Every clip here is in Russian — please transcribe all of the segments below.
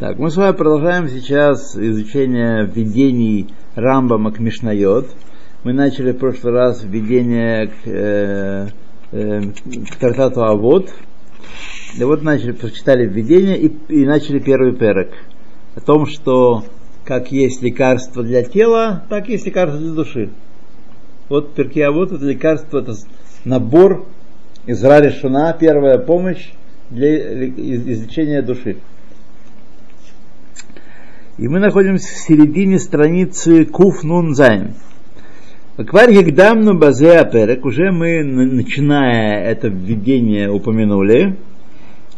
Так, мы с вами продолжаем сейчас изучение введений Рамбама к Мишнайот. Мы начали в прошлый раз введение к, э, э, к Тартату Авод. И вот начали, прочитали введение и, и начали первый перек. О том, что как есть лекарство для тела, так есть лекарство для души. Вот перки Авод это лекарство, это набор из Раришуна, первая помощь для излечения души. И мы находимся в середине страницы Куф Нун Зайн. Квар Егдамну Базе Аперек, уже мы, начиная это введение, упомянули,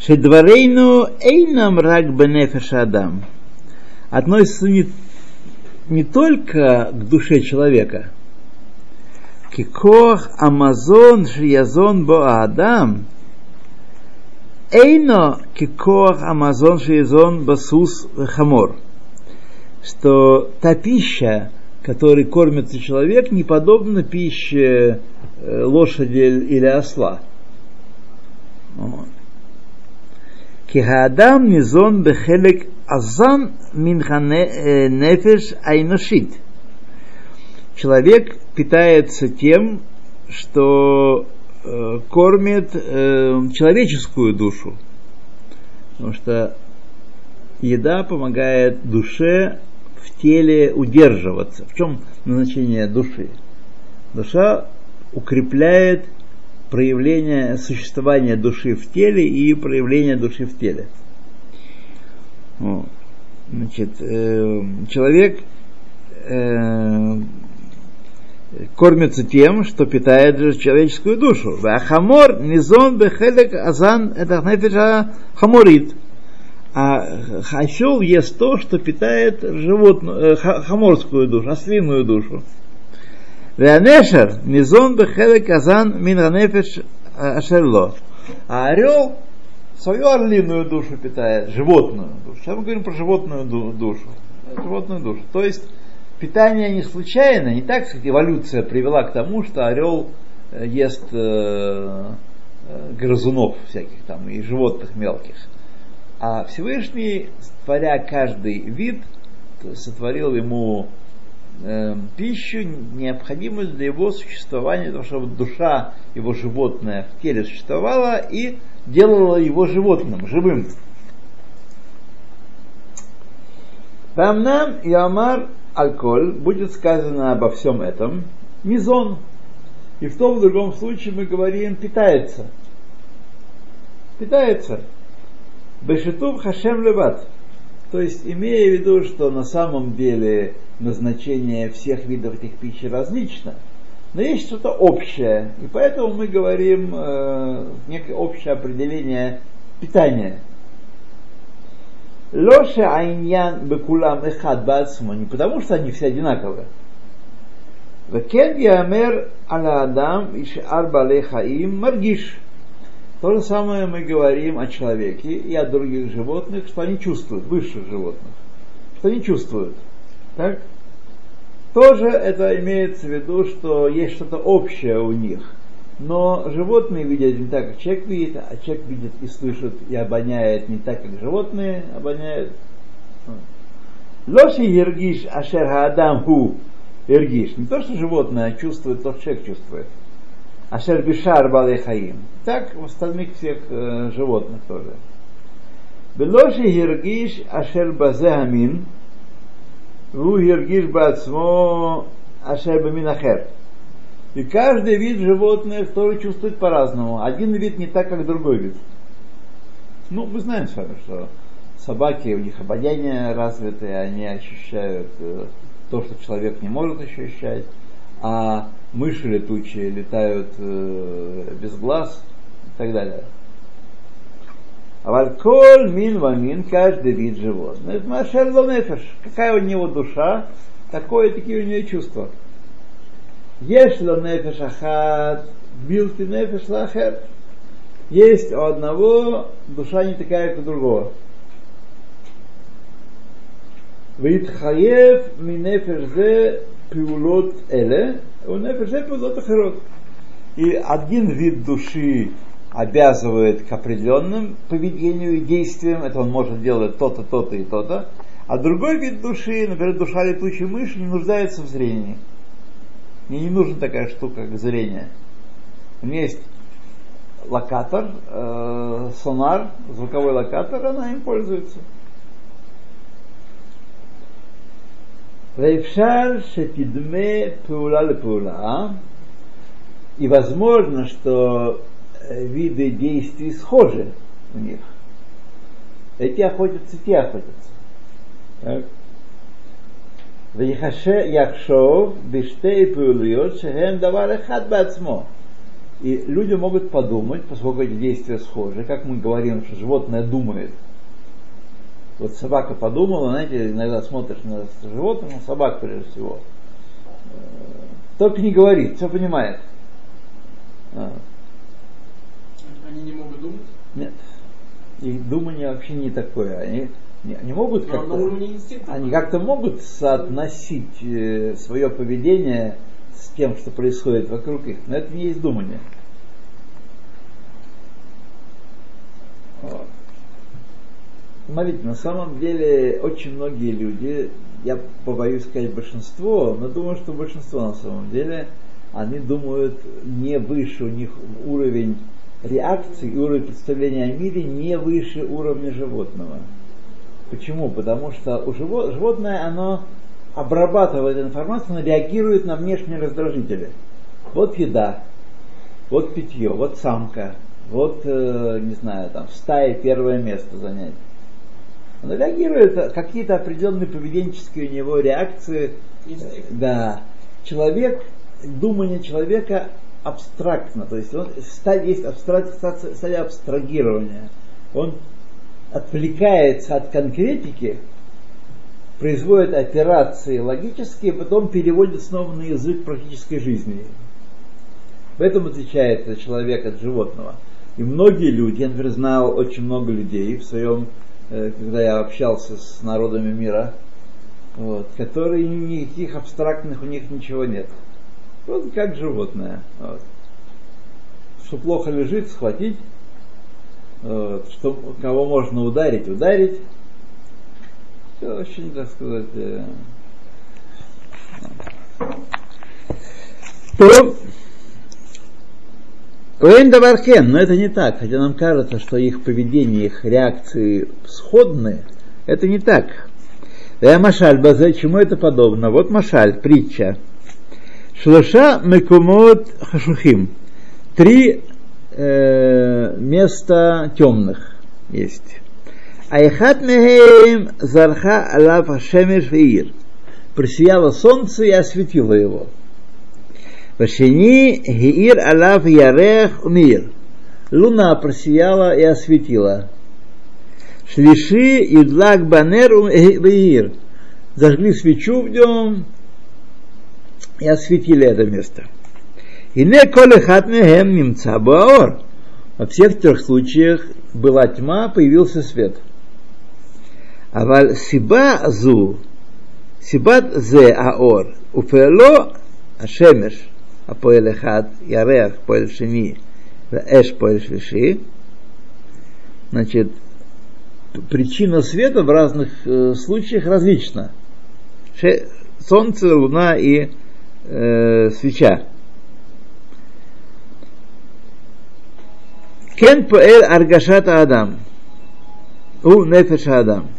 Шедварейну Эйнам Рак Бенефеш Адам относится не, не только к душе человека, Кикох Амазон Шиязон Бо Адам, Эйно Кикох Амазон Шиязон Басус Хамор – что та пища, которой кормится человек, не подобна пище э, лошади или осла. Кихаадам низон бехелек азан минханефеш айношит. Человек питается тем, что э, кормит э, человеческую душу. Потому что еда помогает душе в теле удерживаться. В чем назначение души? Душа укрепляет проявление существования души в теле и проявление души в теле. Значит, э, человек э, кормится тем, что питает же человеческую душу. Хамор низон бехелек азан это хаморит а осел ест то, что питает животную, э, хаморскую душу, ослиную душу. Веанешер мизон бехеве казан мин ранефеш ашерло. А орел свою орлиную душу питает, животную душу. Сейчас мы говорим про животную душу. Животную душу. То есть питание не случайно, не так, сказать, эволюция привела к тому, что орел э, ест э, э, грызунов всяких там и животных мелких. А Всевышний, творя каждый вид, сотворил ему э, пищу, необходимую для его существования, для того, чтобы душа его животное в теле существовала и делала его животным, живым. Рамнам и Амар Алколь будет сказано обо всем этом мизон. И в том в другом случае мы говорим питается. Питается. Бешитув Хашем Леват. То есть, имея в виду, что на самом деле назначение всех видов этих пищи различно, но есть что-то общее, и поэтому мы говорим э, некое общее определение питания. Лоша айньян бекулам эхад бацма, не потому что они все одинаковые. Векен ямер аля адам иш арба лехаим маргиш. То же самое мы говорим о человеке и о других животных, что они чувствуют, высших животных, что они чувствуют. Так? Тоже это имеется в виду, что есть что-то общее у них. Но животные видят не так, как человек видит, а человек видит и слышит и обоняет не так, как животные обоняют. Лоши ергиш ашер адам ху ергиш. Не то, что животное чувствует, то, что человек чувствует. Ашер бишар балехаим. Так в остальных всех э, животных тоже. Белоши хиргиш ашер базе амин. Ву хиргиш бацмо ашер бамин ахер. И каждый вид животных тоже чувствует по-разному. Один вид не так, как другой вид. Ну, мы знаем с вами, что собаки, у них обоняние развитое, они ощущают э, то, что человек не может ощущать а мыши летучие летают э, без глаз и так далее. А вальколь мин вамин, каждый вид животных, машер лонефеш, какая у него душа, такое такие у него чувства. Ешь лонефеш ахат, билти нефеш лахер. Есть у одного душа не такая, как у другого. Витхаев минефеш зе пиулот эле, И один вид души обязывает к определенным поведению и действиям, это он может делать то-то, то-то и то-то, а другой вид души, например, душа летучей мыши, не нуждается в зрении. Мне не нужна такая штука, как зрение. У меня есть локатор, э, сонар, звуковой локатор, она им пользуется. ואפשר שתדמה פעולה לפעולה, и возможно, что виды действий схожи у них. Эти охотятся, те охотятся. Так. яхшов биштей пулиот шехем давар эхад бацмо. И люди могут подумать, поскольку эти действия схожи, как мы говорим, что животное думает. вот собака подумала, знаете, иногда смотришь на животное, на собак прежде всего. Только не говорит, все понимает. Они не могут думать? Нет. Их думание вообще не такое. Они, они могут как-то, они как-то могут соотносить э, свое поведение с тем, что происходит вокруг их, но это не есть думание. Вот. Смотрите, на самом деле очень многие люди, я побоюсь сказать большинство, но думаю, что большинство на самом деле, они думают не выше у них уровень реакции и уровень представления о мире не выше уровня животного. Почему? Потому что у живот, животное, оно обрабатывает информацию, оно реагирует на внешние раздражители. Вот еда, вот питье, вот самка, вот, э, не знаю, там, в стае первое место занять. Оно реагирует, какие-то определенные поведенческие у него реакции. Да. Человек, думание человека абстрактно, то есть он, есть абстракция, стадия абстрагирования. Он отвлекается от конкретики, производит операции логические, потом переводит снова на язык практической жизни. В этом отличается человек от животного. И многие люди, я, например, знал очень много людей в своем, когда я общался с народами мира, вот, которые никаких абстрактных у них ничего нет. Просто как животное. Вот. Что плохо лежит, схватить. Вот. Что кого можно ударить, ударить. Все очень, так сказать. Э... То Уэндаваркен, но это не так, хотя нам кажется, что их поведение, их реакции сходны, это не так. Я Машаль Базе, чему это подобно? Вот Машаль, притча. Шлоша мекумот хашухим. Три э, места темных есть. Айхат мехеем зарха алаф ашемеш веир. Просияло солнце и осветило его. Вашини гиир алаф ярех мир. Луна просияла и осветила. Шлиши юдлак банер веир. Зажгли свечу в нем и осветили это место. И не коли хатмехем немца баор. Во всех трех случаях была тьма, появился свет. А валь сиба зу, сибат зе аор, уфело ашемеш, הפועל אחד, ירח פועל שני ואש פועל швиши. Значит, причина света в разных э, случаях различна. Солнце, луна и э, свеча. Кен поэль аргашата адам. У нефеша адам.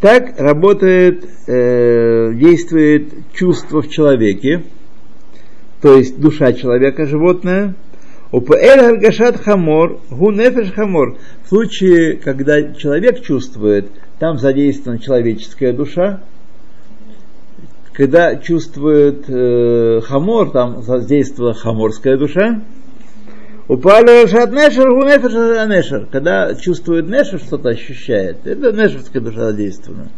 Так работает, э, действует чувство в человеке, то есть душа человека, животное. ופועל הרגשת חמור, הוא נפש חמור. В случае, когда человек чувствует, там задействована человеческая душа, когда чувствует э, хамор, там задействована хаморская душа, ופועל הרגשת נשר, הוא נפש нешер. Когда чувствует нешер, что-то ощущает. Это нешерская душа задействована.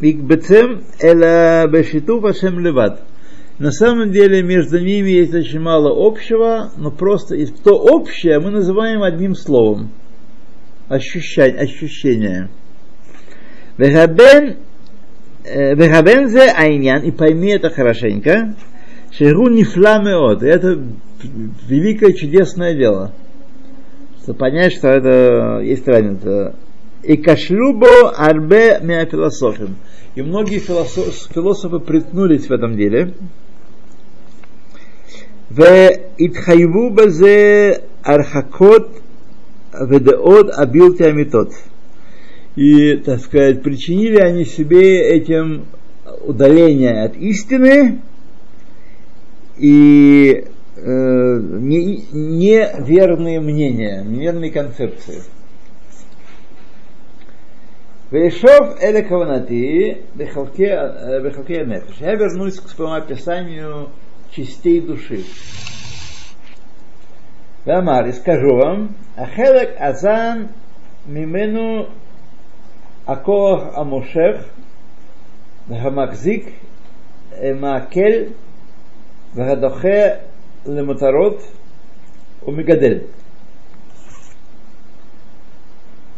Икбецем эла бешиту вашем леват. На самом деле между ними есть очень мало общего, но просто то общее мы называем одним словом. ощущать ощущение. Вегабен э, зе айнян, и пойми это хорошенько, шигу не фламеот, это великое чудесное дело. Что понять, что это есть разница и кашлюбо арбе миафилософим. И многие философ, философы приткнулись в этом деле. В итхайву базе архакот ведеот абилти амитот. И, так сказать, причинили они себе этим удаление от истины и э, неверные не мнения, неверные концепции. Вешов эля каванати бехалке нефеш. Я вернусь к своему описанию частей души. Вамар, и скажу вам, ахелек азан мимену акоах амушех, והמחזיק מעכל והדוחה למטרות ומגדל.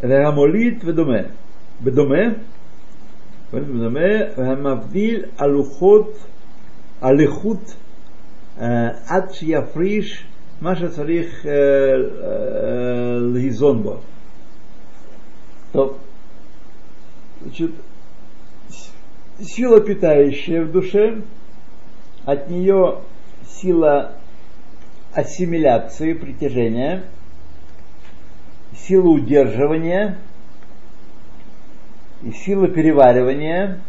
והמוליד ודומה. בדומה, בדומה, והמבדיל הלוחות, הלכות עד שיפריש מה שצריך להיזון בו. טוב, значит, сила питающая в душе, от нее сила ассимиляции, притяжения, сила удерживания и сила переваривания,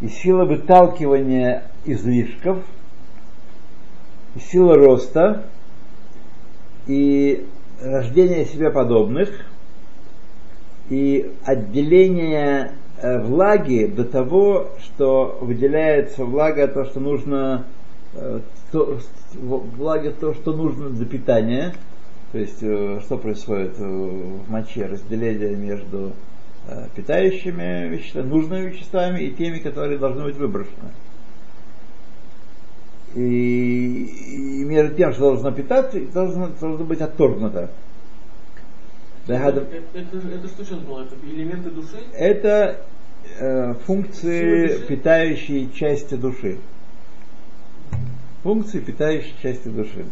и сила выталкивания излишков, и сила роста, и рождения себе подобных, и отделение Э, влаги до того, что выделяется влага, то, что нужно, э, то, влаги то, что нужно для питания, то есть э, что происходит в моче, разделение между Э, питающими веществами, нужными веществами и теми, которые должны быть выброшены. И, и между тем, что должно питаться, должно, должно быть отторгнуто. Это, это, это что сейчас было? Это элементы души? Это э, функции, питающие части души. Функции, питающие части души.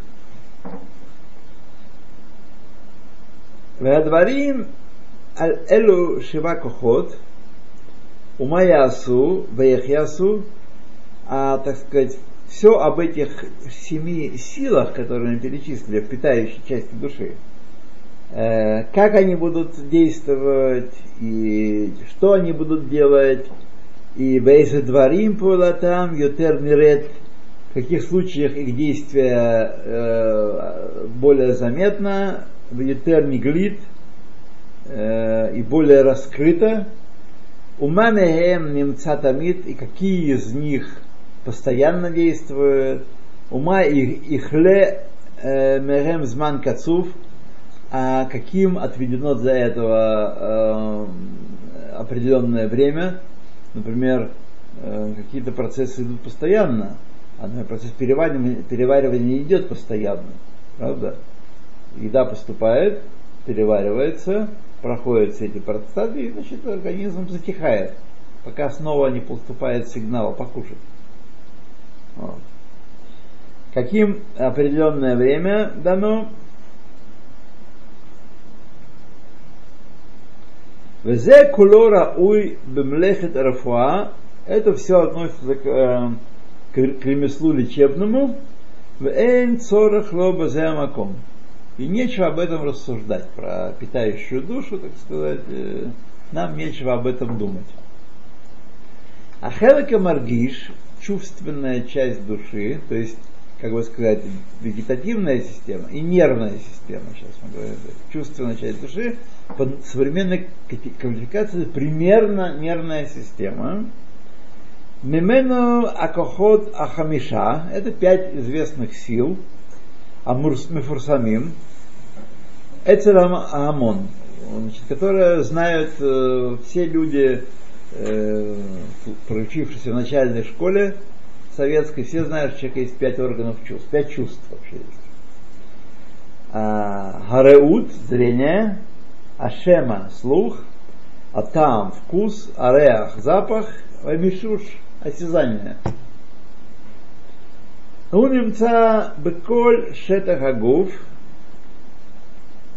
Вадварим על אלו שבעה כוחות, ума ясу, ваяхьясу, а, так сказать, все об этих семи силах, которые мы перечислили, питающей части души, э, как они будут действовать, и что они будут делать, и бейса дворим там, ютер Ред, в каких случаях их действие э, более заметно, ютер миглит – э, и более раскрыто, умамехем немца тамид, и какие из них постоянно действуют, ума ихле мехем зман кацув, а каким отведено для этого э, определенное время. Например, э, какие-то процессы идут постоянно, а процесс переваривания, переваривания идет постоянно. Правда? Еда поступает, переваривается, проходят все эти процессы, значит, организм затихает, пока снова не поступает сигнал покушать. Вот. Каким определенное время дано, Везе кулора уй бемлехет рафуа. Это все относится к, э, к, ремеслу лечебному. Вэйн цорах лоба маком. И нечего об этом рассуждать, про питающую душу, так сказать. Э, нам нечего об этом думать. А хелека маргиш, чувственная часть души, то есть как бы сказать, вегетативная система и нервная система, сейчас мы говорим, чувственная часть души, по современной квалификации примерно нервная система. Мимену акохот ахамиша, это пять известных сил, амурс мифурсамим, Эцер Амон, которые знают э, все люди, э, проучившиеся в начальной школе советской, все знают, что у есть пять органов чувств, пять чувств вообще есть. А, Хареут – зрение, Ашема – слух, Атам – вкус, Ареах – запах, Амишуш – осязание. У немца беколь шетах агуф –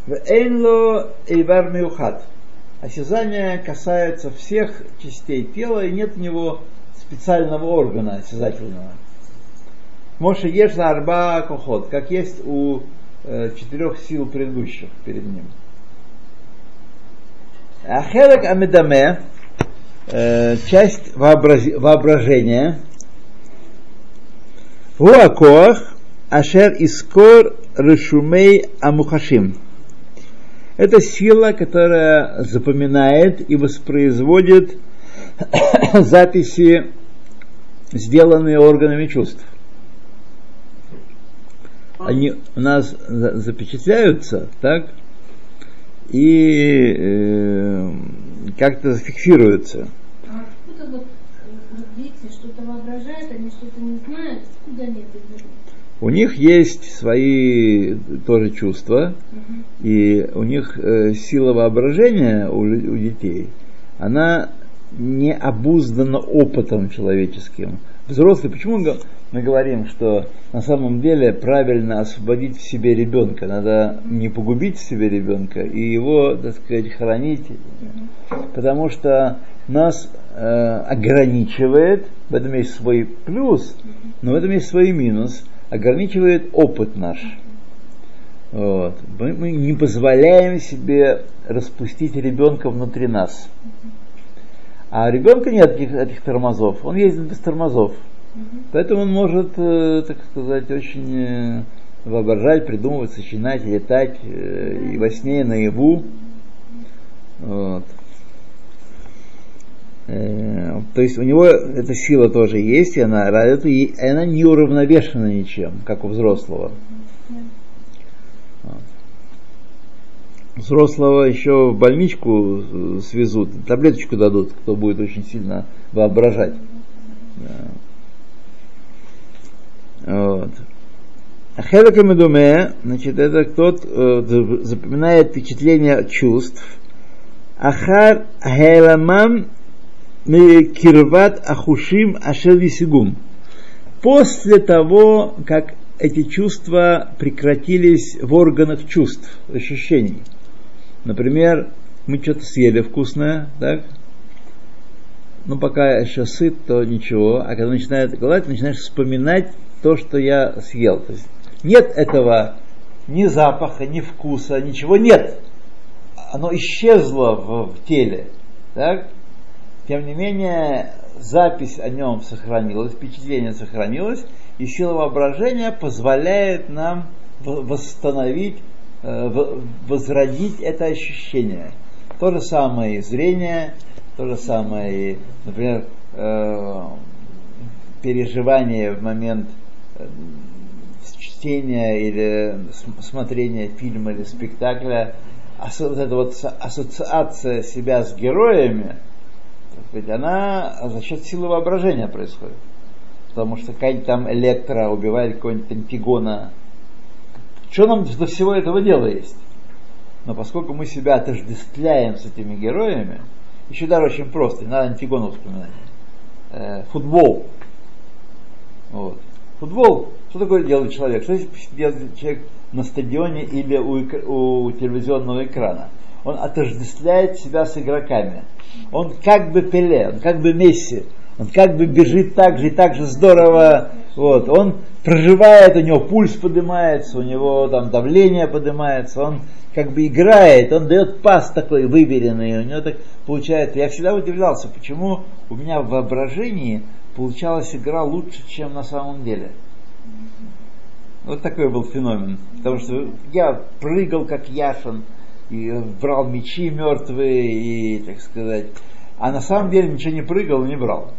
в Эйнло Эйвар Миухат. Осязание касается всех частей тела, и нет у него специального органа осязательного. Моше Ешна Арба Кохот, как есть у э, четырех сил предыдущих перед ним. Ахелек Амедаме, э, часть вообраз... воображения, Руакоах, Ашер Искор Решумей Амухашим – это сила, которая запоминает и воспроизводит записи, сделанные органами чувств. Они у нас за- запечатляются, так, и э, как-то зафиксируются. А откуда вот, э, дети что-то воображают, они что-то не знают, откуда они это берут? У них есть свои тоже чувства, и у них э, сила воображения у, у детей, она не обуздана опытом человеческим. Взрослый, почему мы говорим, что на самом деле правильно освободить в себе ребенка, надо не погубить в себе ребенка и его, так сказать, хранить, потому что нас э, ограничивает, в этом есть свой плюс, но в этом есть свой минус, ограничивает опыт наш. Вот. Мы, мы не позволяем себе распустить ребенка внутри нас. А ребенка нет этих, этих тормозов, он ездит без тормозов. Поэтому он может, э, так сказать, очень э, воображать, придумывать, сочинять, летать э, и во сне, и наяву. Вот. Э, То есть у него эта сила тоже есть, и она, и она не уравновешена ничем, как у взрослого. Взрослого еще в больничку свезут, таблеточку дадут, кто будет очень сильно воображать. Вот. Ахелек Медуме, значит, это тот э, запоминает впечатление чувств. Ахар Хеламам Кирват Ахушим Ашер Висигум. После того, как эти чувства прекратились в органах чувств, ощущений. Например, мы что-то съели вкусное, так? Ну, пока я еще сыт, то ничего. А когда начинает голодать, начинаешь вспоминать то, что я съел. То есть нет этого ни запаха, ни вкуса, ничего нет. Оно исчезло в, в теле. Так? Тем не менее, запись о нем сохранилась, впечатление сохранилось, и сила воображения позволяет нам восстановить, возродить это ощущение. То же самое и зрение, то же самое и, например, переживание в момент чтения или смотрения фильма или спектакля, вот эта вот ассоциация себя с героями, ведь она за счет силы воображения происходит. Потому что какая-нибудь там электро убивает какого-нибудь антигона. Что нам до всего этого дела есть? Но поскольку мы себя отождествляем с этими героями, еще даже очень просто, не надо антигону вспоминать. Э, футбол. Вот. Футбол, что такое делает человек? Что делает человек на стадионе или у, у телевизионного экрана? Он отождествляет себя с игроками. Он как бы Пеле, он как бы Месси, он как бы бежит так же и так же здорово. Вот. Он проживает, у него пульс поднимается, у него там давление поднимается, он как бы играет, он дает пас такой выверенный, у него так получается. Я всегда удивлялся, почему у меня в воображении получалась игра лучше, чем на самом деле. Вот такой был феномен. Потому что я прыгал как Яшин, и брал мечи мертвые, и, так сказать, а на самом деле ничего не прыгал, не брал.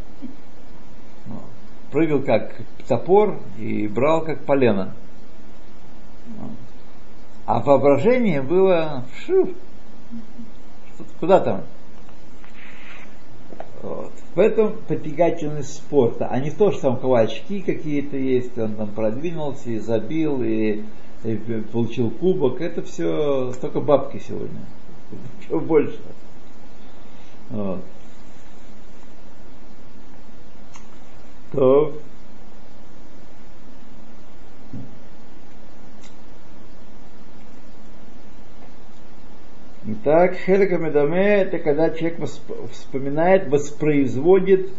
Прыгал как топор и брал как полено. А воображение было шу, куда там? Вот. Этом притягательность спорта, а не то, что там у кого очки какие-то есть, он там продвинулся и забил, и, и э, получил кубок. Это все столько бабки сегодня. Чего больше. Вот. То Итак, хелика медаме – это когда человек вспоминает, воспроизводит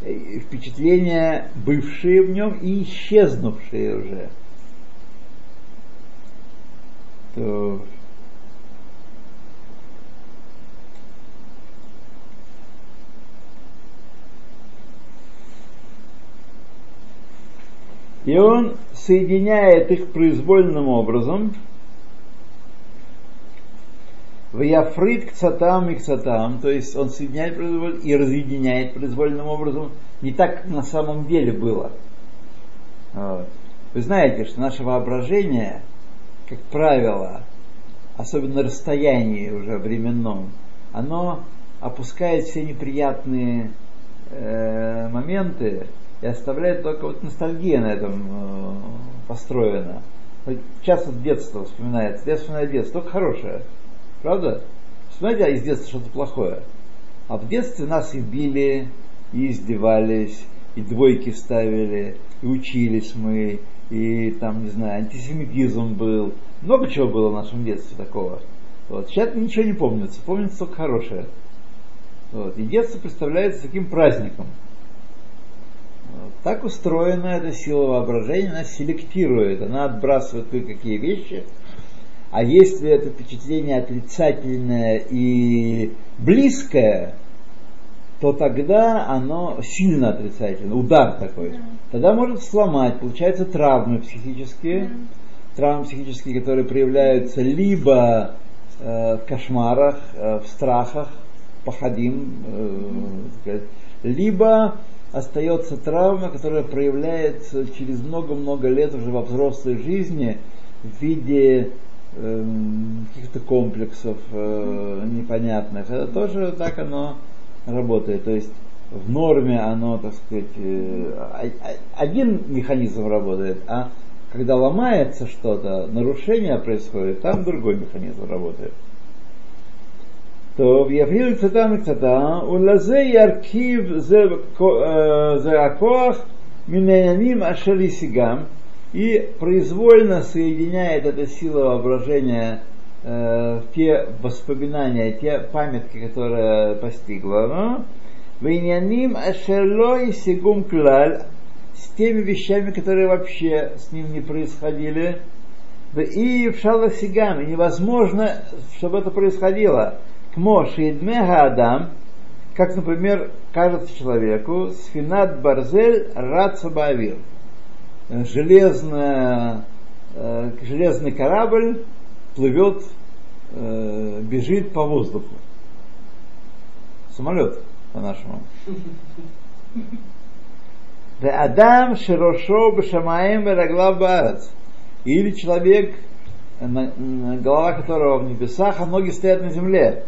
э, впечатления, бывшие в нем и исчезнувшие уже. То И он соединяет их произвольным образом. В яфрит к цатам и к цатам, то есть он соединяет произвольно и разъединяет произвольным образом. Не так на самом деле было. Вот. Вы знаете, что наше воображение, как правило, особенно на расстоянии уже временном, оно опускает все неприятные э, моменты и оставляет только вот ностальгия на этом э, построена. Часто детство вспоминается, я вспоминаю детство, только хорошее. Правда? Вспоминайте из детства что-то плохое. А в детстве нас и били, и издевались, и двойки ставили, и учились мы, и там, не знаю, антисемитизм был. Много чего было в нашем детстве такого. Вот. Сейчас ничего не помнится, помнится только хорошее. Вот. И детство представляется таким праздником – так устроена эта сила воображения, она селектирует, она отбрасывает кое-какие вещи. А если это впечатление отрицательное и близкое, то тогда оно сильно отрицательное, удар такой. Да. Тогда может сломать, получается травмы психические, да. травмы психические, которые проявляются либо э, в кошмарах, э, в страхах, походим, э, либо остается травма, которая проявляется через много-много лет уже во взрослой жизни в виде э, каких-то комплексов э, непонятных. Это тоже так оно работает. То есть в норме оно, так сказать, э, один механизм работает, а когда ломается что-то, нарушение происходит, там другой механизм работает. То в Яфрил Цитам Цитам, Улазе Яркив Зеракоах э, Минаяним Ашерисигам и произвольно соединяет эта сила воображения э, те воспоминания, те памятки, которые постигла. Ну, Вейняним ашерло и сигум клаль с теми вещами, которые вообще с ним не происходили. И в шаласигам, невозможно, чтобы это происходило. Кмо шидмега адам, как, например, кажется человеку, сфинат барзель рацабавир. Железная, э, железный корабль плывет, э, бежит по воздуху. Самолет по-нашему. Адам широшо бешамаем. Или человек, голова которого в небесах, а ноги стоят на земле.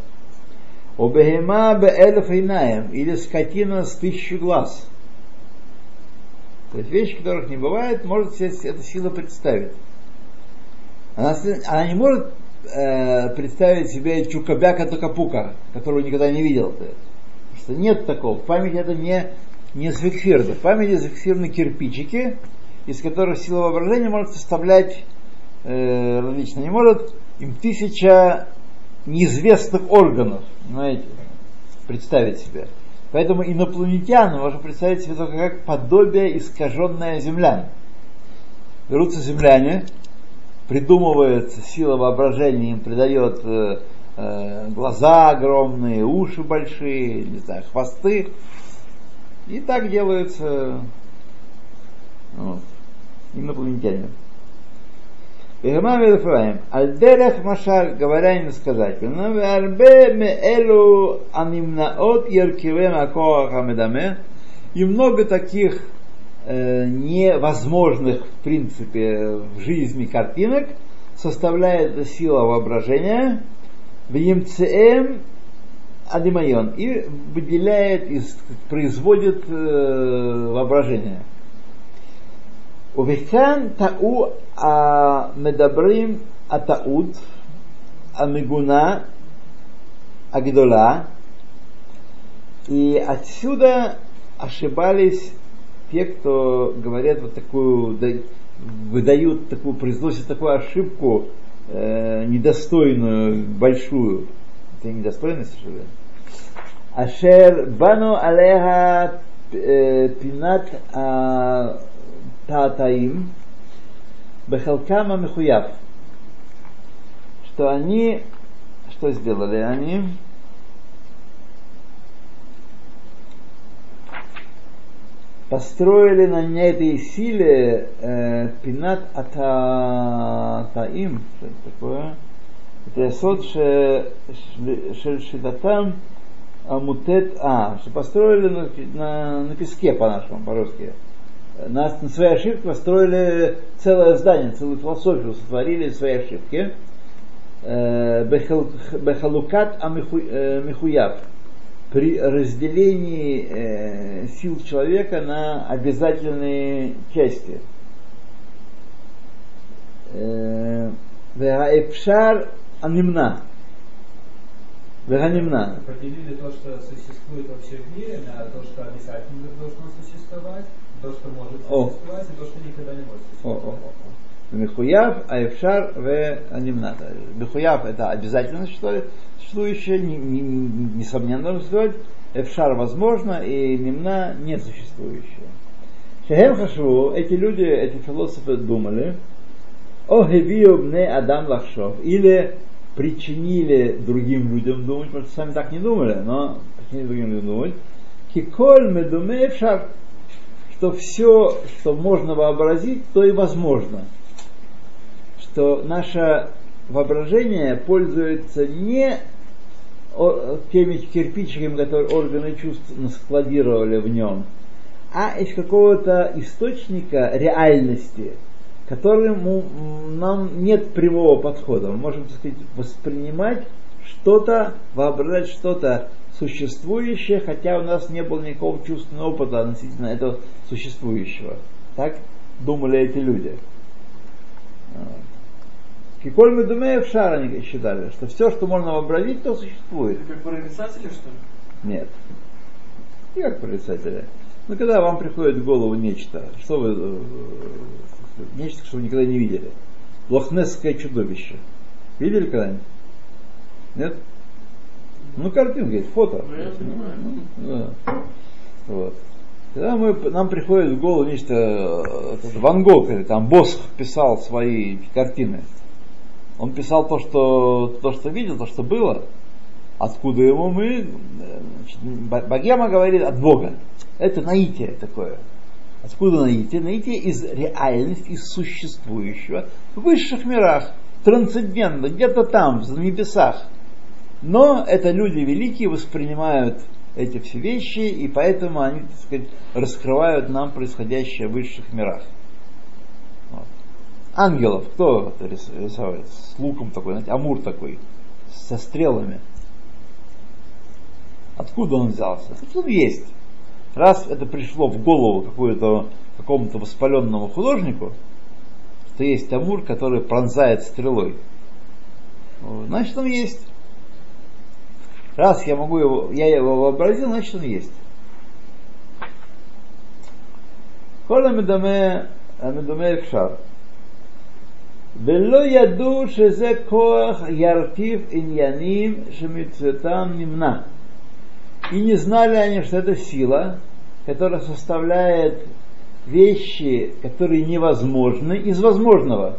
Обехема беэлеф инаем, или скотина с тысячу глаз. То есть вещи, которых не бывает, может себе эта сила представить. Она, она не может э, представить себе Чукабяка Токапука, которого никогда не видел. Потому что нет такого. В памяти это не, не зафиксировано. В памяти зафиксированы кирпичики, из которых сила воображения может составлять э, различно. Не может им тысяча неизвестных органов, понимаете, представить себе. Поэтому инопланетян можно представить себе только как подобие искаженное землян. Берутся земляне, придумывается сила воображения, им придает э, э, глаза огромные, уши большие, не знаю, хвосты. И так делается вот, инопланетяне. Бегама Мелефраим. Аль-Дерех Машар, говоря иносказательно, Варбе Меэлу Анимнаот Еркиве Макоа Хамедаме. И много таких Э, невозможных в принципе в жизни картинок составляет сила воображения в ЕМЦМ Адимайон и выделяет, и производит э, воображение. Увекан тау а медабрим атауд амигуна агдола и отсюда ошибались те, кто говорят вот такую, выдают такую, произносят такую ошибку э, недостойную, большую. это недостойность совершенно. Ашер бану алеха э, пинат а, таатаим бехалкама михуяв. Что они, что сделали они? Построили на этой силе э, пинат атаим, что это такое? Это ясот шельшидатам амутет а, что построили на, на, на песке по-нашему, по-русски. На, на своей ошибке построили целое здание, целую философию сотворили свои ошибки. Э, бехалукат амихуяв. Э, при разделении э, сил человека на обязательные части. Вегаэпшар анимна. Веганимна. Поделили то, что существует вообще в мире, на то, что обязательно должно существовать, то, что может существовать, и то, что никогда не может существовать. Михуяв, Аевшар, В Анимна. Михуяв это обязательно существующее, несомненно существовать. Эфшар возможно, и Нимна несуществующее. Шехем Хашву, эти люди, эти философы думали, о бне Адам Лахшов, или причинили другим людям думать, потому что сами так не думали, но причинили другим людям думать, киколь медуме эфшар, что все, что можно вообразить, то и возможно. Что наше воображение пользуется не теми кирпичиками, которые органы чувств складировали в нем, а из какого-то источника реальности, которому нам нет прямого подхода. Мы можем, так сказать, воспринимать что-то, воображать что-то существующее, хотя у нас не было никакого чувственного опыта относительно этого существующего. Так думали эти люди. Киколь мы думаем в шар они считали, что все, что можно вообразить, то существует. Это как прорицатели, что ли? Нет. Не как прорицатели. Ну, когда вам приходит в голову нечто, что вы, э, нечто, что вы никогда не видели. Лохнесское чудовище. Видели когда-нибудь? Нет? Ну, картинка есть, фото. Ну, я понимаю. Ну, да. Вот. Когда мы, нам приходит в голову нечто, э, Ван Гог, или там Босх писал свои картины. Он писал то, что, то, что видел, то, что было. Откуда ему мы? Значит, Богема говорит от Бога. Это наитие такое. Откуда наитие? Наитие из реальности, из существующего в высших мирах, трансцендентно, где-то там, в небесах. Но это люди великие воспринимают эти все вещи, и поэтому они, так сказать, раскрывают нам происходящее в высших мирах ангелов кто рисовал? С луком такой, знаете, амур такой, со стрелами. Откуда он взялся? Откуда он есть? Раз это пришло в голову какому-то воспаленному художнику, что есть амур, который пронзает стрелой, значит он есть. Раз я могу его, я его вообразил, значит он есть. Коля медаме, медаме шар. ולא ידעו שזה כוח ירכיב עניינים שמצוותם נמנע. И не знали они, что это сила, которая составляет вещи, которые невозможны, из возможного.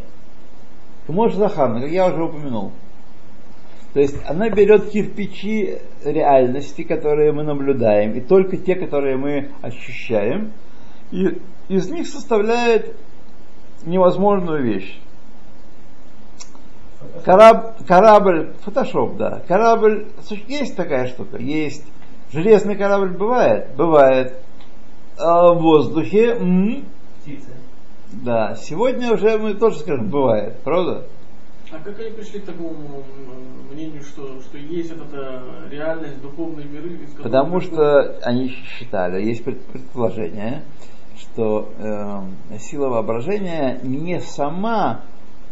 Кмош Захарна, как я уже упомянул. То есть она берет кирпичи реальности, которые мы наблюдаем, и только те, которые мы ощущаем, и из них составляет невозможную вещь. Кораб, корабль, фотошоп, да. Корабль, есть такая штука? Есть. Железный корабль бывает? Бывает. А в воздухе? М-м. Птицы. Да. Сегодня уже мы тоже скажем, бывает, правда? А как они пришли к такому мнению, что, что есть эта реальность, духовные миры? Потому что они считали, есть предположение, что э, сила воображения не сама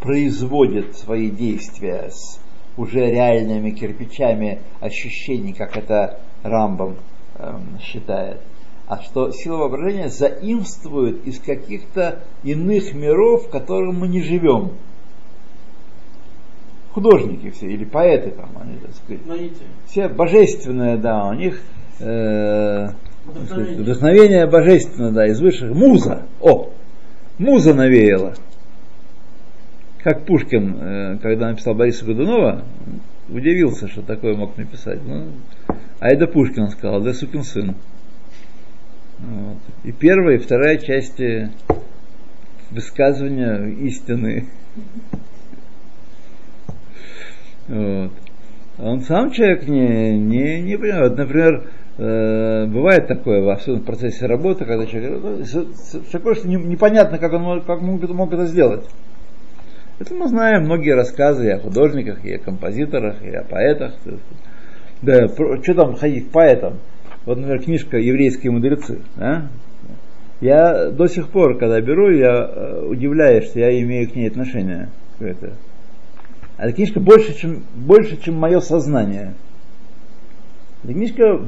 производит свои действия с уже реальными кирпичами ощущений, как это Рамбам эм, считает, а что сила воображения заимствует из каких-то иных миров, в которых мы не живем. художники все, или поэты там, они, так сказать, Наитие. все божественное, да, у них э, Вдохновение. вдохновение божественное, да, из высших, муза, о, муза навеяла. Как Пушкин, э, когда написал Бориса Годунова, удивился, что такое мог написать. Ну, а это Пушкин сказал, да сукин сын. Вот. И первая, и вторая части высказывания истины. Вот. А Он сам человек не, не, не понимает. Например, э, бывает такое, особенно в процессе работы, когда человек ну, с- с- такое, что не- непонятно, как он как мог, мог это сделать. Это мы знаем многие рассказы и о художниках, и о композиторах, и о поэтах. Да, что там ходить к поэтам? Вот, например, книжка «Еврейские мудрецы». да? Я до сих пор, когда беру, я э, удивляюсь, что я имею к ней отношение. какое-то. А эта книжка больше, чем, больше, чем мое сознание. Эта книжка,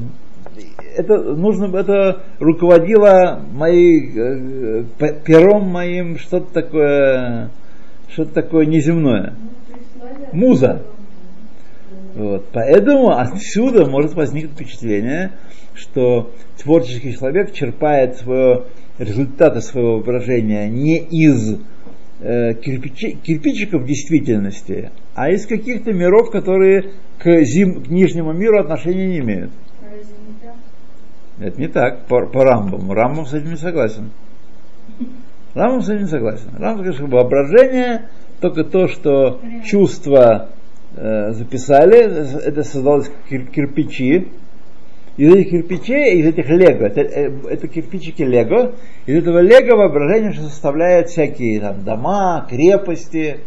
это нужно, это руководило моей, э, п- пером моим, что-то такое, что-то такое неземное. Муза. Вот. Поэтому отсюда может возникнуть впечатление, что творческий человек черпает свое, результаты своего воображения не из э, кирпичи- кирпичиков действительности, а из каких-то миров, которые к, зим, к нижнему миру отношения не имеют. Это не так, по, по Рамбаму. Рамбам с этим не согласен. Рамбам с этим не согласен. Рамбам говорит, что воображение только то, что чувства э, записали, это создалось кир- кирпичи. Из этих кирпичей, из этих лего, это, э, это кирпичики лего, из этого лего воображение что составляет всякие там, дома, крепости,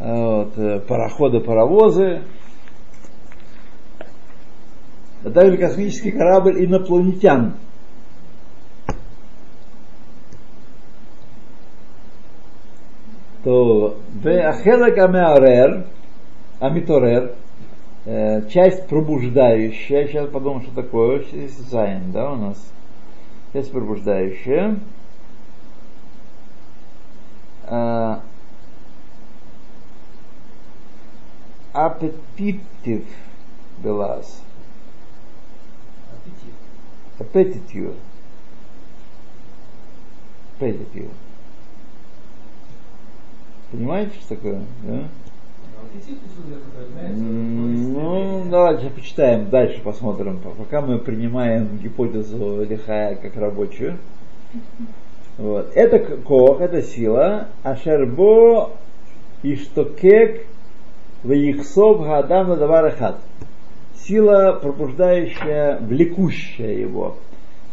э, вот, э, пароходы, паровозы. А также космический корабль инопланетян. То Ахелек Амеарер, Амиторер, э, часть пробуждающая, сейчас подумаем, что такое, Зайн, да, у нас, часть пробуждающая, Э, аппетитив белаз, Аппетит. аппетитив, аппетитив. Понимаете, что такое? Да? Ну, М, Ну, давайте почитаем дальше, посмотрим. Пока мы принимаем гипотезу лихая как рабочую. Вот. Это кох, это сила. Ашербо иштокек вейхсов гадам на даварахат. Сила, пробуждающая, влекущая его.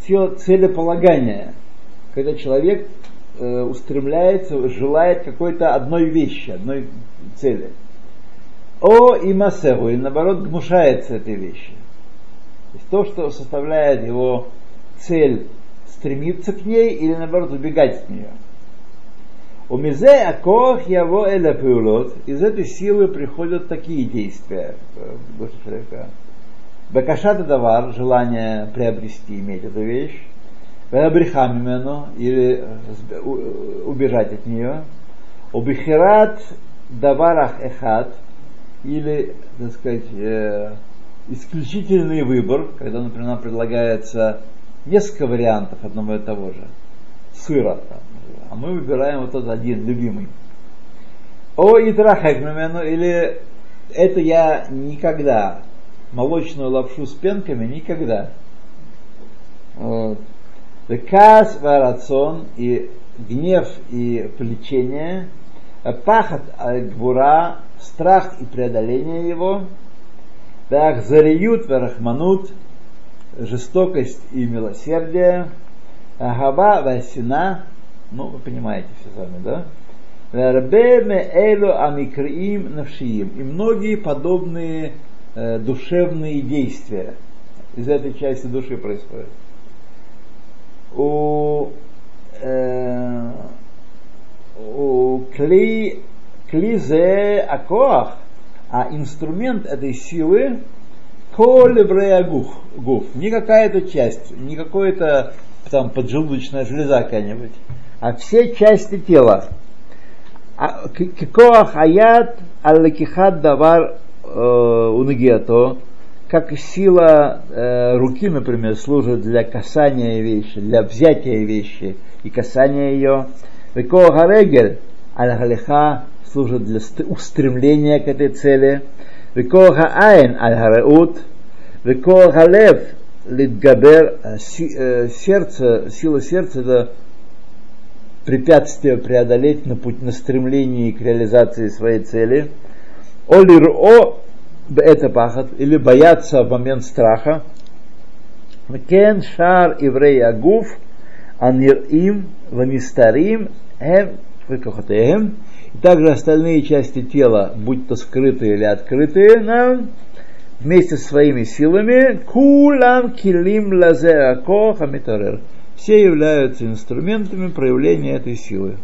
Сила целеполагания. Когда человек э, устремляется, желает какой-то одной вещи, одной цели. О и масеху, или наоборот гнушается этой вещи. То есть то, что составляет его цель стремиться к ней или наоборот убегать от нее. У мизе акох яво эля пеулот. Из этой силы приходят такие действия в душе человека. Бакашата давар, желание приобрести, иметь эту вещь. Вебрихамимену, или сб- у- убежать от нее. Убихират даварах эхат, или, так сказать, э, исключительный выбор, когда, например, нам предлагается несколько вариантов одного и того же, сыра, там, а мы выбираем вот этот один, любимый. О итрахекмемену, или это я никогда, молочную лапшу с пенками никогда. Вот. Кас варацон и гнев и влечение, пахот гвура, страх и преодоление его, Ахзариют варахманут, жестокость и милосердие, Агаба васина, ну вы понимаете все сами, да? Элу амикриим навшиим. И многие подобные э, душевные действия из этой части души происходят. У, э, кли, клизе акоах, а инструмент этой силы коль гуф, гуф, не какая-то часть, не какая-то там поджелудочная железа какая-нибудь, а все части тела. Кикоах аят аллакихат давар унагиато, как сила э, руки, например, служит для касания вещи, для взятия вещи и касания ее. Викоах арегель аль-галиха служит для устремления к этой цели. Викоах айн аль-хареут. Викоах алев литгабер сердце, сила сердца это препятствие преодолеть на путь на стремлении к реализации своей цели. Олир о это пахат, или бояться в момент страха. Кен шар еврей агуф, анир им, ванистарим, эм, выкохотеем. И также остальные части тела, будь то скрытые или открытые, нам вместе со своими силами, кулам килим лазе ако хамитарер. Все являются инструментами проявления этой силы.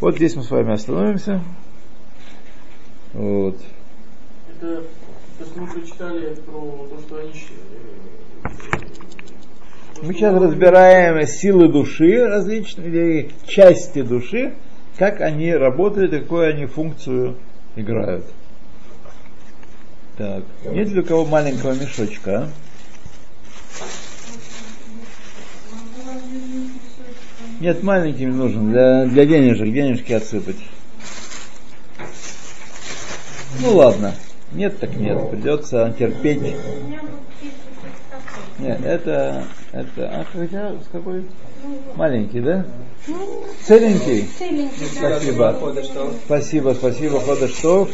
Вот здесь мы с вами остановимся. Вот. То, что мы прочитали про то, что они э, мы сейчас разбираем силы души различные, части души, как они работают какую они функцию играют. Так, нет ли у кого маленького мешочка? А? Нет, маленький нужен, для, для денежек, денежки отсыпать. Ну ладно, нет так нет, придется терпеть. Нет, это, это, а хотя с какой? Маленький, да? Целенький? Целенький, Спасибо. Спасибо, спасибо, Ходоштов.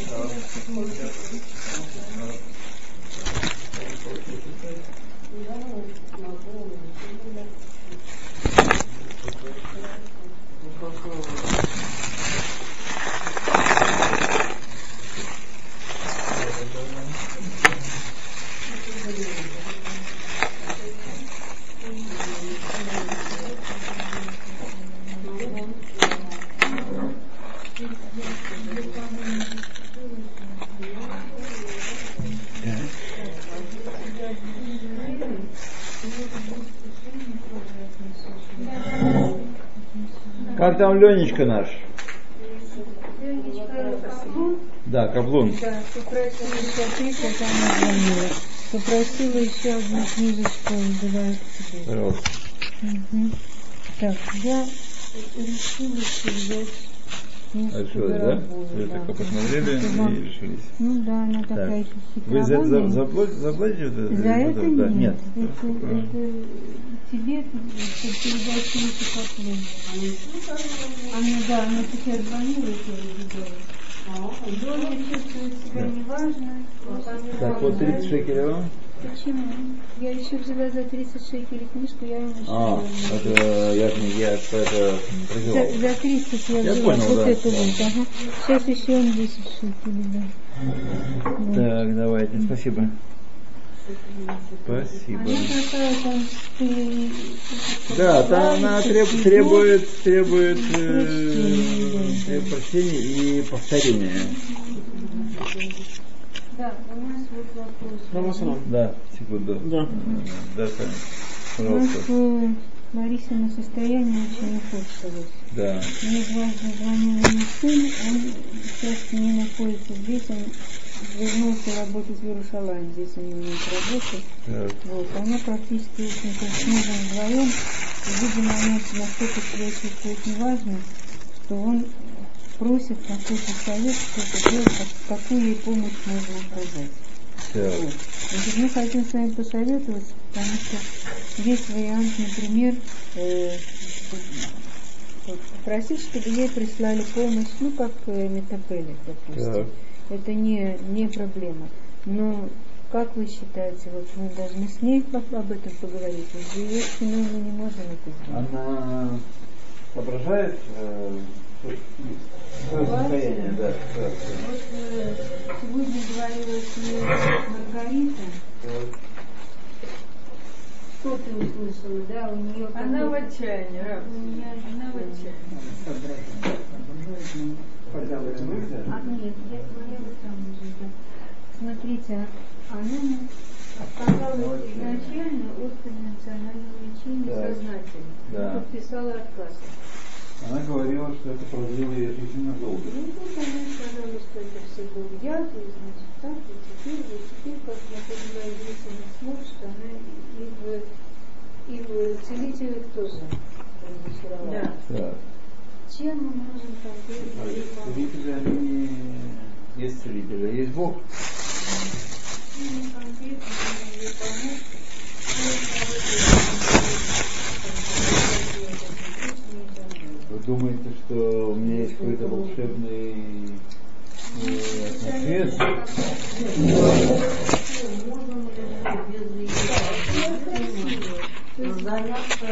Как там Ленечка наш? Да, Каблун. Да, попросила еще ответить, она звонила. Попросила еще одну книжечку, называется. Пожалуйста. Угу. Так, я решила взять А что, да? Вы да. только посмотрели Чтобы- и решились. Ну да, она такая еще Вы за, за, хитроватая. заплатите, заплатите вот За это да, нет. нет. Это, это тебе, чтобы передать книжку потом. Она, да, она сейчас звонила и перебегала. Доля чувствует себя неважно. Так, вот 30 шекелей вам. Почему? Я еще взяла за 30 шекелей книжку, я ему А, это я, не- я это за, прозевал. за 30 я Я взяла понял, вот да. эту вот, ага. Сейчас еще он 10 шекелей, да. Вот. Так, давайте, спасибо. Спасибо. Да, там она треб- требует, требует, э, требует прочтения и повторения. Да, у нас вот вопрос. Да, секунду. Да. Да, нас пожалуйста. э, Ларисина состояние очень ухудшилось. Да. Мне дважды звонил мой сын, он сейчас не находится здесь, он вернулся работать в Иерусалим, здесь у него нет работы. Так. Вот, она практически очень с мужем вдвоем, и, видимо, она настолько себя чувствует неважно, что он просит какой-то совет, что-то делать, как- какую ей помощь можно оказать. Так. Вот. Значит, мы хотим с вами посоветоваться, потому что есть вариант, например, э, попросить, чтобы ей прислали помощь, ну, как э, метапелик, допустим. Так. Это не, не проблема. Но как вы считаете, вот мы должны с ней об об этом поговорить? За ее спиной мы не можем это сделать. Она соображает э, свое состояние, да. Вот э, сегодня говорила с ней Маргарита, что ты услышала, да, у нее Она в отчаянии, Раб. У меня Она в отчаянии. А, нет, я говорила там уже, да. Смотрите, она отказалась изначально от конвенционального лечения Так. сознательно. Да. Подписала отказ. Она говорила, что это продлило ее жизнь надолго. Ну, тут она сказала, что это все был яд, и значит так, и теперь, вот теперь, как я поняла, единственный смог, что она и в, и в целителях тоже разочаровала. Да. Да. Чем мы можем конкретно ей помочь? Целители, они не есть целители, а есть Бог. Вы думаете, что у меня есть какой-то волшебный э, ответ? Можно заняться